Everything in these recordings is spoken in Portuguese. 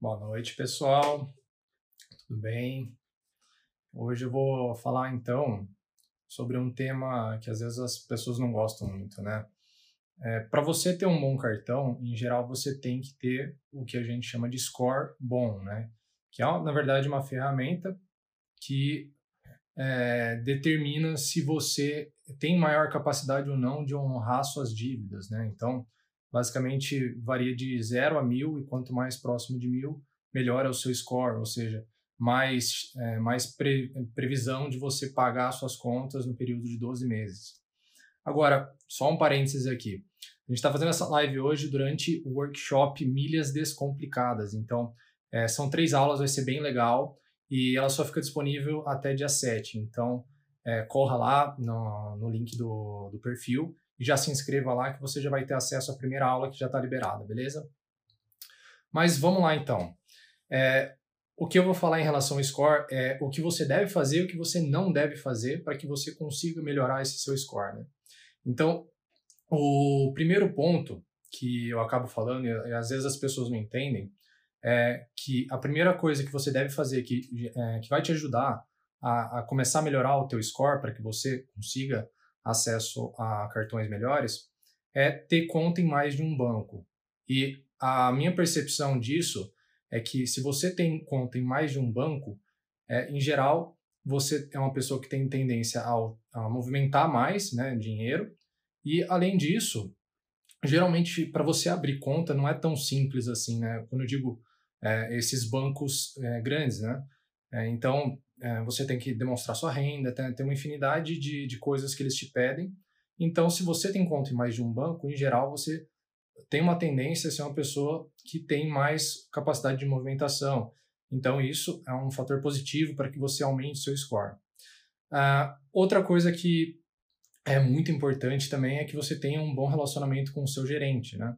Boa noite, pessoal. Tudo bem? Hoje eu vou falar então sobre um tema que às vezes as pessoas não gostam muito, né? É, Para você ter um bom cartão, em geral você tem que ter o que a gente chama de score bom, né? Que é, na verdade, uma ferramenta que é, determina se você tem maior capacidade ou não de honrar suas dívidas, né? Então, basicamente varia de 0 a 1000 e quanto mais próximo de 1000, melhor é o seu score, ou seja, mais, é, mais pre, previsão de você pagar suas contas no período de 12 meses. Agora, só um parênteses aqui. A gente está fazendo essa live hoje durante o workshop Milhas Descomplicadas. Então, é, são três aulas, vai ser bem legal e ela só fica disponível até dia 7. Então, é, corra lá no, no link do, do perfil e já se inscreva lá que você já vai ter acesso à primeira aula que já está liberada, beleza? Mas vamos lá então. É, o que eu vou falar em relação ao score é o que você deve fazer e o que você não deve fazer para que você consiga melhorar esse seu score. Né? Então, o primeiro ponto que eu acabo falando, e às vezes as pessoas não entendem, é que a primeira coisa que você deve fazer que, é, que vai te ajudar a, a começar a melhorar o teu score para que você consiga acesso a cartões melhores é ter conta em mais de um banco. E a minha percepção disso é que se você tem conta em mais de um banco, é, em geral, você é uma pessoa que tem tendência ao, a movimentar mais né, dinheiro. E, além disso, geralmente, para você abrir conta, não é tão simples assim. Né? Quando eu digo é, esses bancos é, grandes, né? É, então, é, você tem que demonstrar sua renda, tem, tem uma infinidade de, de coisas que eles te pedem. Então, se você tem conta em mais de um banco, em geral, você tem uma tendência a ser uma pessoa que tem mais capacidade de movimentação. Então, isso é um fator positivo para que você aumente seu score. Uh, outra coisa que é muito importante também é que você tenha um bom relacionamento com o seu gerente, né?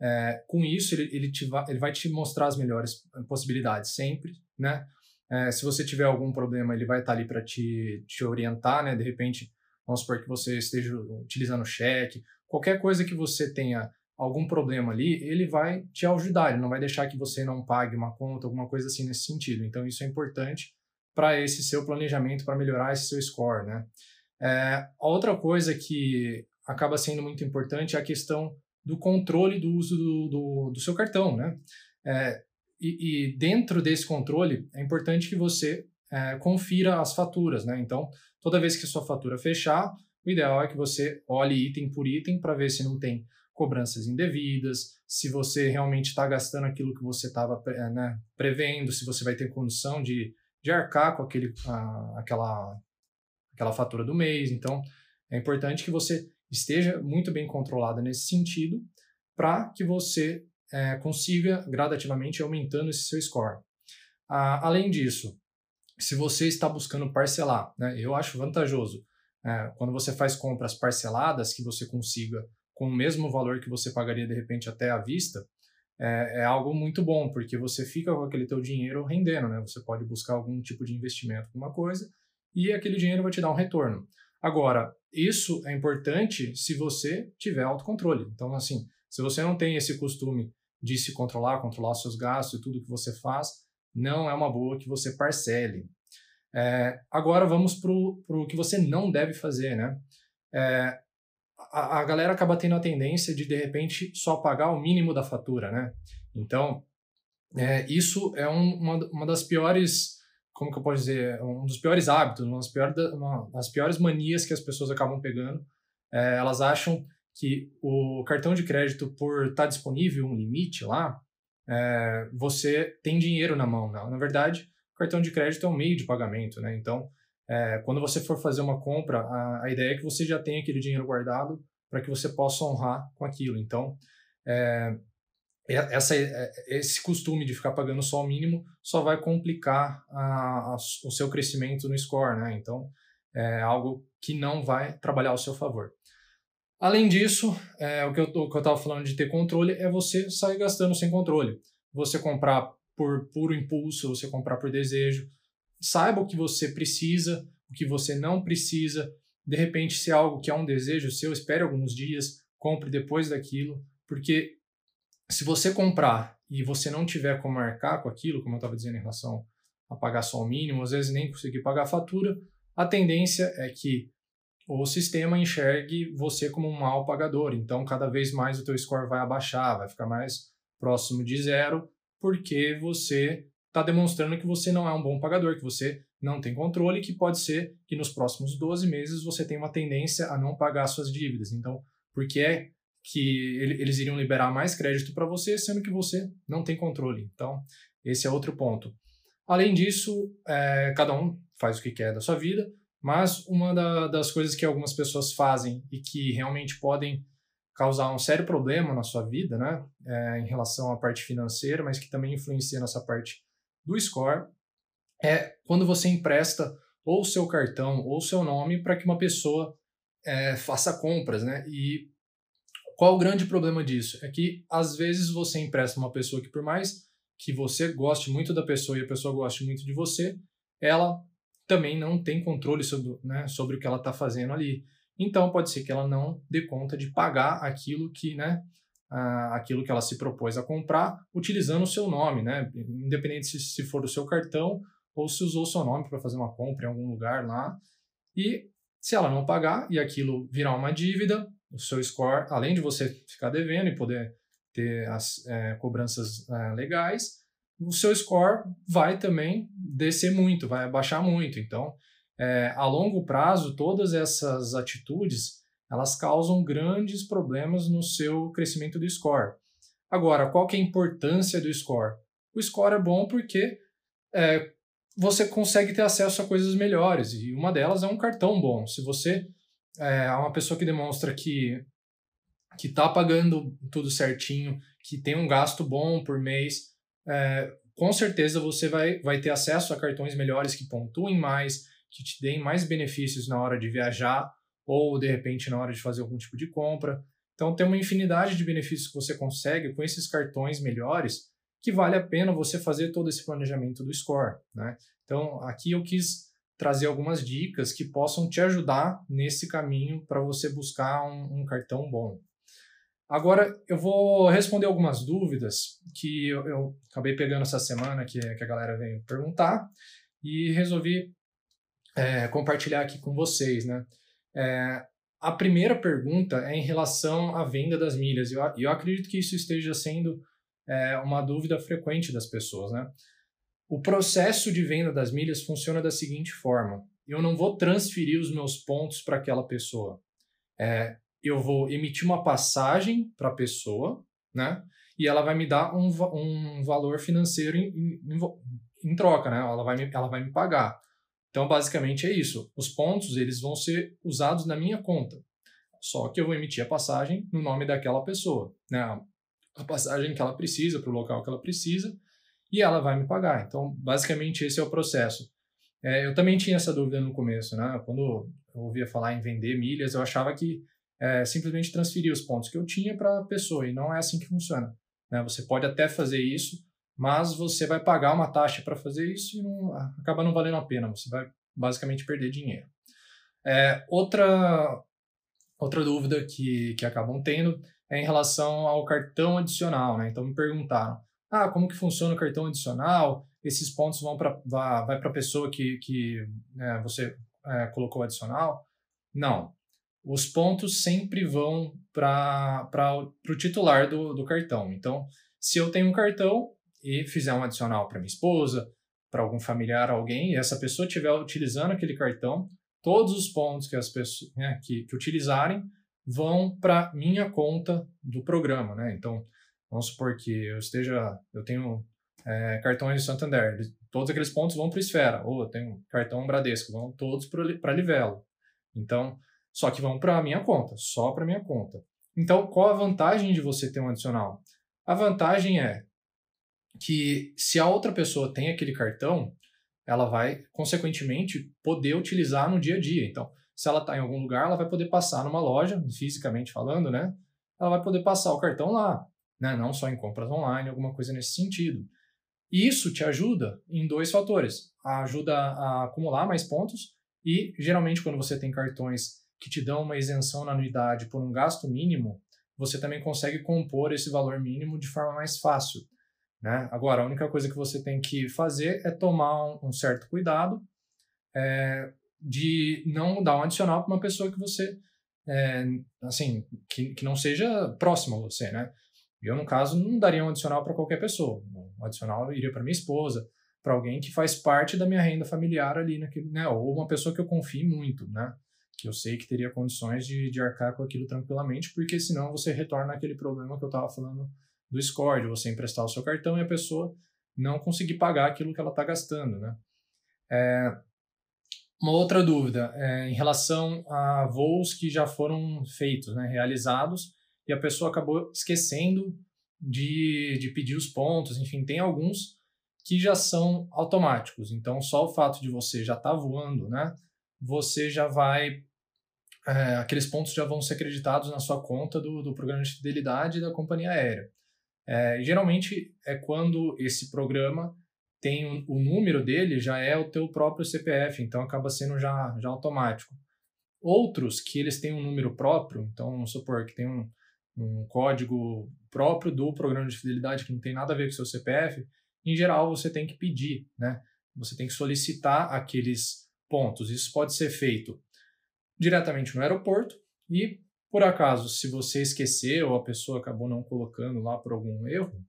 É, com isso, ele, ele, va ele vai te mostrar as melhores possibilidades sempre, né? É, se você tiver algum problema, ele vai estar ali para te, te orientar, né? De repente, vamos supor que você esteja utilizando cheque, qualquer coisa que você tenha algum problema ali, ele vai te ajudar, ele não vai deixar que você não pague uma conta, alguma coisa assim nesse sentido. Então, isso é importante para esse seu planejamento, para melhorar esse seu score, né? É, a outra coisa que acaba sendo muito importante é a questão do controle do uso do, do, do seu cartão, né? É, e, e, dentro desse controle, é importante que você é, confira as faturas, né? Então, toda vez que sua fatura fechar, o ideal é que você olhe item por item para ver se não tem cobranças indevidas, se você realmente está gastando aquilo que você estava é, né, prevendo, se você vai ter condição de, de arcar com aquele, a, aquela, aquela fatura do mês. Então, é importante que você esteja muito bem controlada nesse sentido para que você é, consiga gradativamente aumentando esse seu score. Ah, além disso, se você está buscando parcelar, né, eu acho vantajoso é, quando você faz compras parceladas que você consiga com o mesmo valor que você pagaria de repente até à vista, é, é, algo muito bom, porque você fica com aquele teu dinheiro rendendo, né? Você pode buscar algum tipo de investimento, alguma coisa, e aquele dinheiro vai te dar um retorno. Agora, isso é importante se você tiver autocontrole. Então, assim, se você não tem esse costume de se controlar, controlar seus gastos e tudo que você faz, não é uma boa que você parcele. É, agora vamos para o que você não deve fazer, né? É, a, a galera acaba tendo a tendência de, de repente, só pagar o mínimo da fatura, né? Então, é, isso é um, uma, uma das piores, como que eu posso dizer, um dos piores hábitos, uma das piores, uma piores manias que as pessoas acabam pegando. É, elas acham que o cartão de crédito, por estar tá disponível um limite lá, é, você tem dinheiro na mão. Não. Na verdade, o cartão de crédito é um meio de pagamento, né? Então, é, quando você for fazer uma compra, a, a, ideia é que você já tenha aquele dinheiro guardado para que você possa honrar com aquilo. Então, é, essa, é, esse costume de ficar pagando só o mínimo só vai complicar a, a, o seu crescimento no score, né? Então, é algo que não vai trabalhar ao seu favor. Além disso, é, o que eu estava falando de ter controle é você sair gastando sem controle. Você comprar por puro impulso, você comprar por desejo. Saiba o que você precisa, o que você não precisa. De repente, se é algo que é um desejo seu, espere alguns dias, compre depois daquilo, porque se você comprar e você não tiver como marcar com aquilo, como eu estava dizendo em relação a pagar só o mínimo, às vezes nem conseguir pagar a fatura, a tendência é que o sistema enxergue você como um mau pagador. Então, cada vez mais o teu score vai abaixar, vai ficar mais próximo de zero, porque você está demonstrando que você não é um bom pagador, que você não tem controle, que pode ser que nos próximos 12 meses você tenha uma tendência a não pagar suas dívidas. Então, por que é que eles iriam liberar mais crédito para você, sendo que você não tem controle? Então, esse é outro ponto. Além disso, é, cada um faz o que quer da sua vida, mas uma da, das coisas que algumas pessoas fazem e que realmente podem causar um sério problema na sua vida, né, é, em relação à parte financeira, mas que também influencia nessa parte do score, é quando você empresta ou seu cartão ou seu nome para que uma pessoa é, faça compras, né? E qual o grande problema disso? É que às vezes você empresta uma pessoa que, por mais que você goste muito da pessoa e a pessoa goste muito de você, ela também não tem controle sobre, né, sobre o que ela está fazendo ali. Então pode ser que ela não dê conta de pagar aquilo que, né, aquilo que ela se propôs a comprar utilizando o seu nome, né? Independente se, se for o seu cartão ou se usou o seu nome para fazer uma compra em algum lugar lá. E se ela não pagar e aquilo virar uma dívida, o seu score, além de você ficar devendo e poder ter as é, cobranças é, legais, o seu score vai também descer muito, vai abaixar muito. Então, é, a longo prazo, todas essas atitudes elas causam grandes problemas no seu crescimento do score. Agora, qual que é a importância do score? O score é bom porque é, você consegue ter acesso a coisas melhores e uma delas é um cartão bom. Se você é uma pessoa que demonstra que que está pagando tudo certinho, que tem um gasto bom por mês, é, com certeza você vai, vai ter acesso a cartões melhores que pontuem mais, que te deem mais benefícios na hora de viajar ou de repente na hora de fazer algum tipo de compra. Então tem uma infinidade de benefícios que você consegue com esses cartões melhores que vale a pena você fazer todo esse planejamento do score, né? Então aqui eu quis trazer algumas dicas que possam te ajudar nesse caminho para você buscar um, um, cartão bom. Agora eu vou responder algumas dúvidas que eu, eu acabei pegando essa semana que, que, a galera veio perguntar e resolvi é, compartilhar aqui com vocês, né? É, a primeira pergunta é em relação à venda das milhas. E eu, eu acredito que isso esteja sendo é, uma dúvida frequente das pessoas. Né? O processo de venda das milhas funciona da seguinte forma: eu não vou transferir os meus pontos para aquela pessoa. É, eu vou emitir uma passagem para a pessoa, né? E ela vai me dar um, um valor financeiro em, em, em troca, né? Ela vai, me, ela vai me pagar. Então, basicamente é isso. Os pontos eles vão ser usados na minha conta. Só que eu vou emitir a passagem no nome daquela pessoa, né? A passagem que ela precisa para o local que ela precisa e ela vai me pagar. Então, basicamente esse é o processo. É, eu também tinha essa dúvida no começo, né? Quando eu ouvia falar em vender milhas, eu achava que é, simplesmente transferir os pontos que eu tinha para a pessoa e não é assim que funciona. Né? Você pode até fazer isso, mas você vai pagar uma taxa para fazer isso e não, acaba não valendo a pena, você vai basicamente perder dinheiro. É, outra, outra dúvida que, que acabam tendo é em relação ao cartão adicional, né? Então me perguntaram, ah, como que funciona o cartão adicional? Esses pontos vão para vai para a pessoa que, que né, você é, colocou adicional? Não. Os pontos sempre vão para o titular do, do cartão. Então, se eu tenho um cartão, e fizer um adicional para minha esposa, para algum familiar, alguém, e essa pessoa estiver utilizando aquele cartão, todos os pontos que as pessoas né, que, que utilizarem vão para minha conta do programa, né? Então, vamos supor que eu esteja, eu tenho é, cartões de Santander, todos aqueles pontos vão para Esfera, ou eu tenho cartão Bradesco, vão todos para Livelo. Então, só que vão para a minha conta, só para minha conta. Então, qual a vantagem de você ter um adicional? A vantagem é que se a outra pessoa tem aquele cartão, ela vai, consequentemente, poder utilizar no dia a dia. Então, se ela está em algum lugar, ela vai poder passar numa loja, fisicamente falando, né? Ela vai poder passar o cartão lá, né? Não só em compras online, alguma coisa nesse sentido. Isso te ajuda em dois fatores. Ajuda a acumular mais pontos e, geralmente, quando você tem cartões que te dão uma isenção na anuidade por um gasto mínimo, você também consegue compor esse valor mínimo de forma mais fácil. Né? Agora, a única coisa que você tem que fazer é tomar um, certo cuidado é, de não dar um adicional para uma pessoa que você, é, assim, que, que não seja próxima a você, né? Eu, no caso, não daria um adicional para qualquer pessoa. Um adicional iria para minha esposa, para alguém que faz parte da minha renda familiar ali, naquele, né? Ou uma pessoa que eu confie muito, né? Que eu sei que teria condições de, de arcar com aquilo tranquilamente, porque senão você retorna aquele problema que eu estava falando do score, você emprestar o seu cartão e a pessoa não conseguir pagar aquilo que ela está gastando, né? É, uma outra dúvida é em relação a voos que já foram feitos, né, realizados, e a pessoa acabou esquecendo de, de pedir os pontos. Enfim, tem alguns que já são automáticos. Então, só o fato de você já estar tá voando, né, você já vai. É, aqueles pontos já vão ser acreditados na sua conta do, do programa de fidelidade da companhia aérea. É, geralmente é quando esse programa tem o, número dele já é o teu próprio CPF, então acaba sendo já, já automático. Outros que eles têm um número próprio, então vamos supor que tem um, um código próprio do programa de fidelidade que não tem nada a ver com o seu CPF, em geral você tem que pedir, né? Você tem que solicitar aqueles pontos. Isso pode ser feito diretamente no aeroporto e, por acaso, se você esqueceu ou a pessoa acabou não colocando lá por algum erro,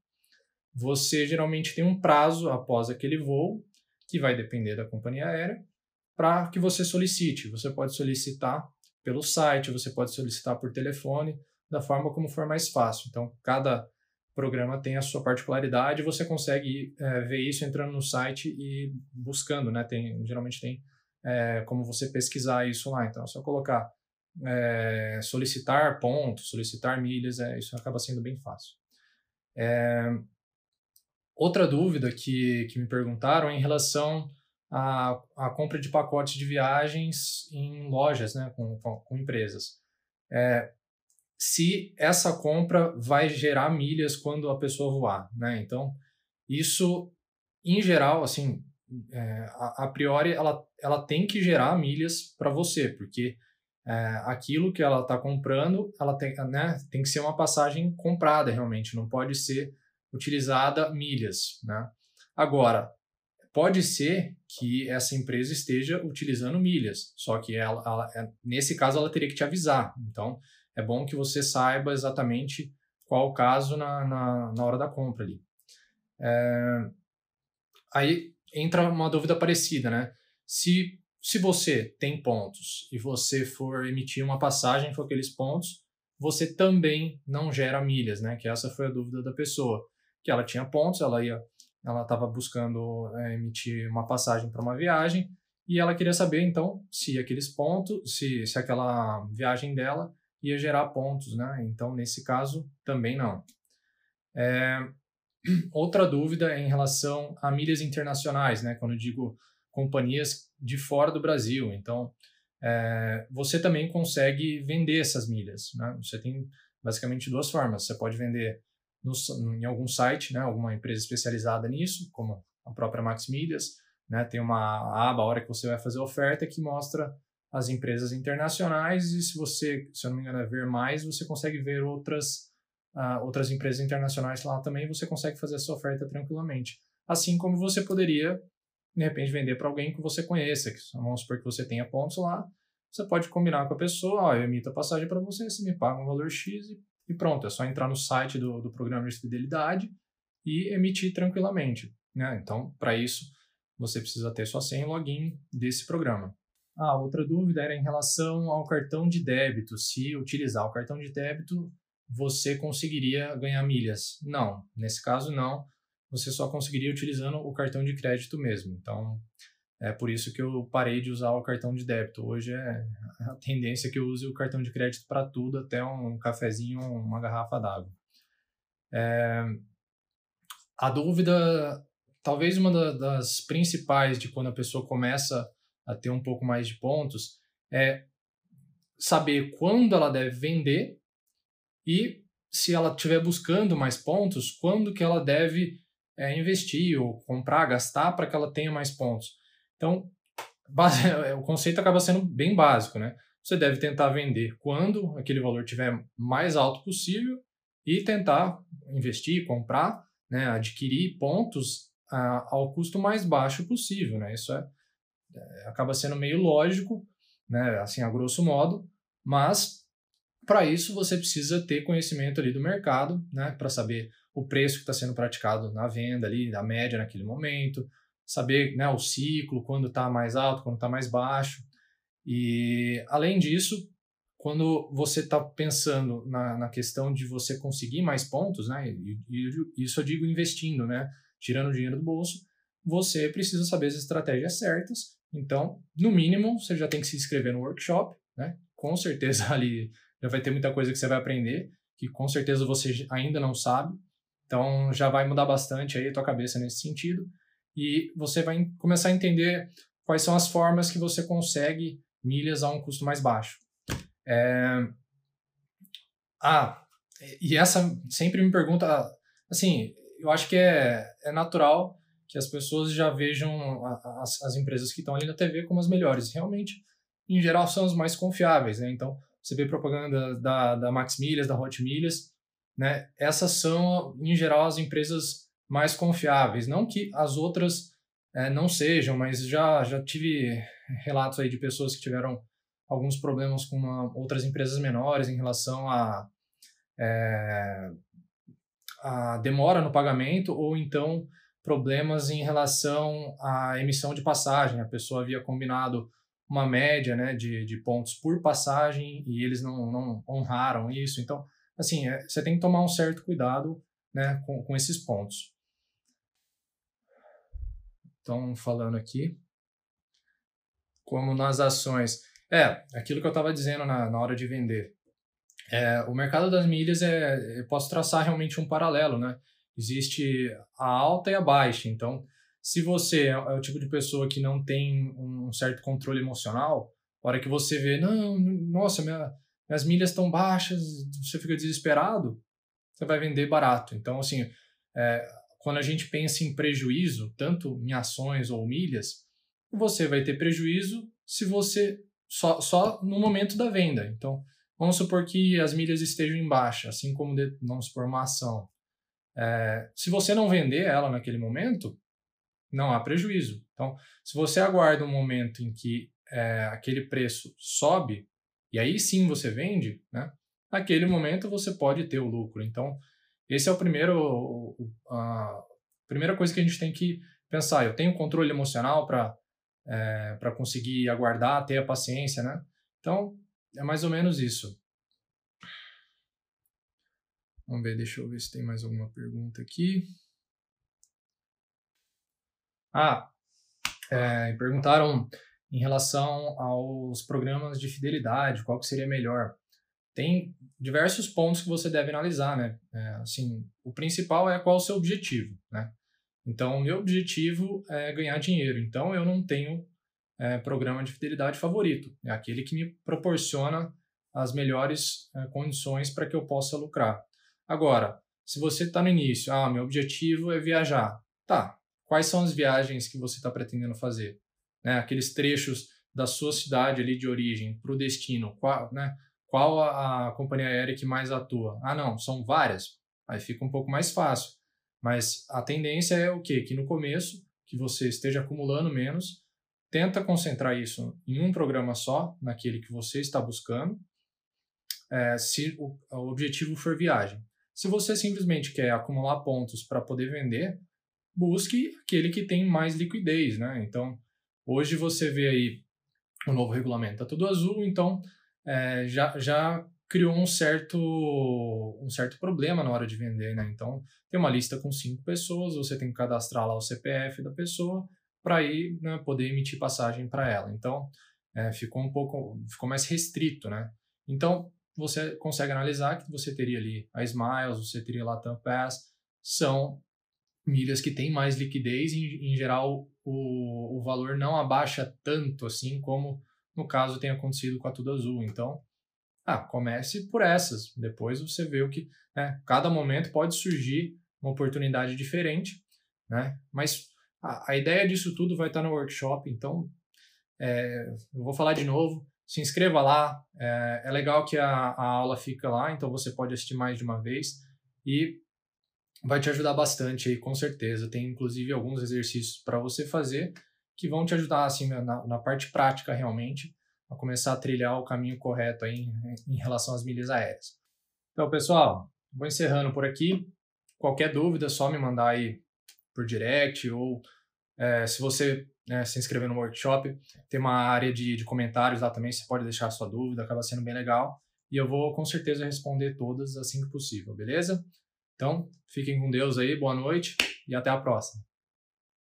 você geralmente tem um prazo após aquele voo, que vai depender da companhia aérea, para que você solicite. Você pode solicitar pelo site, você pode solicitar por telefone, da forma como for mais fácil. Então, cada programa tem a sua particularidade, você consegue é, ver isso entrando no site e buscando, né? Tem, geralmente tem é, como você pesquisar isso lá. Então, é só colocar é, solicitar pontos, solicitar milhas, é, isso acaba sendo bem fácil. É, outra dúvida que, que me perguntaram é em relação à, à compra de pacotes de viagens em lojas, né, com, com, com empresas. É, se essa compra vai gerar milhas quando a pessoa voar, né? Então, isso, em geral, assim, é, a, a, priori, ela, ela tem que gerar milhas para você, porque é, aquilo que ela está comprando, ela tem, né, tem que ser uma passagem comprada realmente, não pode ser utilizada milhas, né? Agora, pode ser que essa empresa esteja utilizando milhas, só que ela, ela, é, nesse caso ela teria que te avisar. Então, é bom que você saiba exatamente qual o caso na, na, na hora da compra ali. É, aí entra uma dúvida parecida, né? Se, se você tem pontos e você for emitir uma passagem com aqueles pontos, você também não gera milhas, né? Que essa foi a dúvida da pessoa. Que ela tinha pontos, ela ia, ela estava buscando é, emitir uma passagem para uma viagem e ela queria saber então se aqueles pontos, se, se aquela viagem dela ia gerar pontos, né? Então, nesse caso, também não. É, outra dúvida é em relação a milhas internacionais, né? Quando eu digo companhias de fora do Brasil. Então, é, você também consegue vender essas milhas, né? Você tem basicamente duas formas. Você pode vender no, em algum site, né? Alguma empresa especializada nisso, como a própria Max Milhas, né? Tem uma aba, a hora que você vai fazer a oferta, que mostra as empresas internacionais e se você, se eu não me engano, é ver mais, você consegue ver outras uh, outras empresas internacionais lá também, você consegue fazer essa oferta tranquilamente. Assim como você poderia, de repente, vender para alguém que você conheça, que vamos supor que você tenha pontos lá, você pode combinar com a pessoa, ó, eu emito a passagem para você, você me paga um valor X e, e pronto, é só entrar no site do, do programa de fidelidade e emitir tranquilamente. Né? Então, para isso, você precisa ter sua senha e login desse programa. Ah, outra dúvida era em relação ao cartão de débito. Se utilizar o cartão de débito, você conseguiria ganhar milhas? Não, nesse caso não. Você só conseguiria utilizando o cartão de crédito mesmo. Então, é por isso que eu parei de usar o cartão de débito. Hoje é a tendência que eu use o cartão de crédito para tudo, até um cafezinho, uma garrafa d'água. É, a dúvida, talvez uma das principais de quando a pessoa começa a ter um pouco mais de pontos, é saber quando ela deve vender e se ela estiver buscando mais pontos, quando que ela deve é, investir ou comprar, gastar para que ela tenha mais pontos. Então, base, o conceito acaba sendo bem básico, né? Você deve tentar vender quando aquele valor estiver mais alto possível e tentar investir, comprar né, adquirir pontos a, ao custo mais baixo possível, né? Isso é, é, acaba sendo meio lógico, né, assim, a grosso modo, mas para isso você precisa ter conhecimento ali do mercado, né, para saber o preço que está sendo praticado na venda ali, a média naquele momento, saber né, o ciclo, quando está mais alto, quando está mais baixo. E além disso, quando você está pensando na, na questão de você conseguir mais pontos, né, e, e isso eu digo investindo, né, tirando dinheiro do bolso, você precisa saber as estratégias certas. Então, no mínimo, você já tem que se inscrever no workshop, né? Com certeza ali já vai ter muita coisa que você vai aprender, que com certeza você ainda não sabe. Então, já vai mudar bastante aí a tua cabeça nesse sentido. E você vai começar a entender quais são as formas que você consegue milhas a um custo mais baixo. É... Ah, e essa sempre me pergunta, assim, eu acho que é, é natural que as pessoas já vejam as, as empresas que estão ali na TV como as melhores. Realmente, em geral, são as mais confiáveis, né? Então, você vê propaganda da, da Max Milhas, da Hot Milhas, né? Essas são, em geral, as empresas mais confiáveis. Não que as outras é, não sejam, mas já, já tive relatos aí de pessoas que tiveram alguns problemas com uma, outras empresas menores em relação a, é, a demora no pagamento ou então problemas em relação à emissão de passagem. A pessoa havia combinado uma média né, de, de pontos por passagem e eles não, não honraram isso. Então, assim, é, você tem que tomar um certo cuidado né, com, com esses pontos. Então, falando aqui, como nas ações. É, aquilo que eu estava dizendo na, na hora de vender. É, o mercado das milhas, é, eu posso traçar realmente um paralelo, né? Existe a alta e a baixa. Então, se você é o tipo de pessoa que não tem um certo controle emocional, a hora que você vê, não, nossa, minha, minhas milhas estão baixas, você fica desesperado, você vai vender barato. Então, assim, é, quando a gente pensa em prejuízo, tanto em ações ou milhas, você vai ter prejuízo se você só, só no momento da venda. Então, vamos supor que as milhas estejam em baixa, assim como de, vamos supor uma ação. É, se você não vender ela naquele momento, não há prejuízo. Então, se você aguarda um momento em que é, aquele preço sobe, e aí sim você vende, né? Naquele momento você pode ter o lucro. Então, esse é o primeiro, a primeira coisa que a gente tem que pensar. Eu tenho controle emocional para é, para conseguir aguardar, ter a paciência, né? Então, é mais ou menos isso. Vamos ver, deixa eu ver se tem mais alguma pergunta aqui. Ah, é, perguntaram em relação aos programas de fidelidade, qual que seria melhor. Tem diversos pontos que você deve analisar, né? É, assim, o principal é qual o seu objetivo, né? Então, o meu objetivo é ganhar dinheiro. Então, eu não tenho é, programa de fidelidade favorito. É aquele que me proporciona as melhores é, condições para que eu possa lucrar. Agora, se você está no início, ah, meu objetivo é viajar. Tá, quais são as viagens que você está pretendendo fazer? Né? Aqueles trechos da sua cidade ali de origem para o destino, qual, né? qual a, a companhia aérea que mais atua? Ah, não, são várias. Aí fica um pouco mais fácil. Mas a tendência é o quê? Que no começo, que você esteja acumulando menos, tenta concentrar isso em um programa só, naquele que você está buscando, é, se o, o objetivo for viagem. Se você simplesmente quer acumular pontos para poder vender, busque aquele que tem mais liquidez, né? Então, hoje você vê aí o novo regulamento, tá tudo azul, então é, já, já criou um certo, um certo problema na hora de vender, né? Então, tem uma lista com cinco pessoas, você tem que cadastrar lá o CPF da pessoa para aí né, poder emitir passagem para ela. Então, é, ficou um pouco, ficou mais restrito, né? Então, você consegue analisar que você teria ali a Smiles, você teria a Latam Pass, são milhas que têm mais liquidez e, em geral, o, o valor não abaixa tanto assim como no caso tem acontecido com a Tudo Azul. Então, ah, comece por essas. Depois você vê o que. Né, cada momento pode surgir uma oportunidade diferente, né? Mas a, a ideia disso tudo vai estar no workshop. Então, é, eu vou falar de novo. Se inscreva lá. É, é legal que a, a aula fica lá, então você pode assistir mais de uma vez. E vai te ajudar bastante aí, com certeza. Tem inclusive alguns exercícios para você fazer que vão te ajudar assim na, na, parte prática realmente a começar a trilhar o caminho correto aí em, em relação às milhas aéreas. Então, pessoal, vou encerrando por aqui. Qualquer dúvida, é só me mandar aí por direct ou é, se você né, se inscrever no workshop, tem uma área de, de comentários lá também, você pode deixar a sua dúvida, acaba sendo bem legal. E eu vou com certeza responder todas assim que possível, beleza? Então, fiquem com Deus aí, boa noite e até a próxima.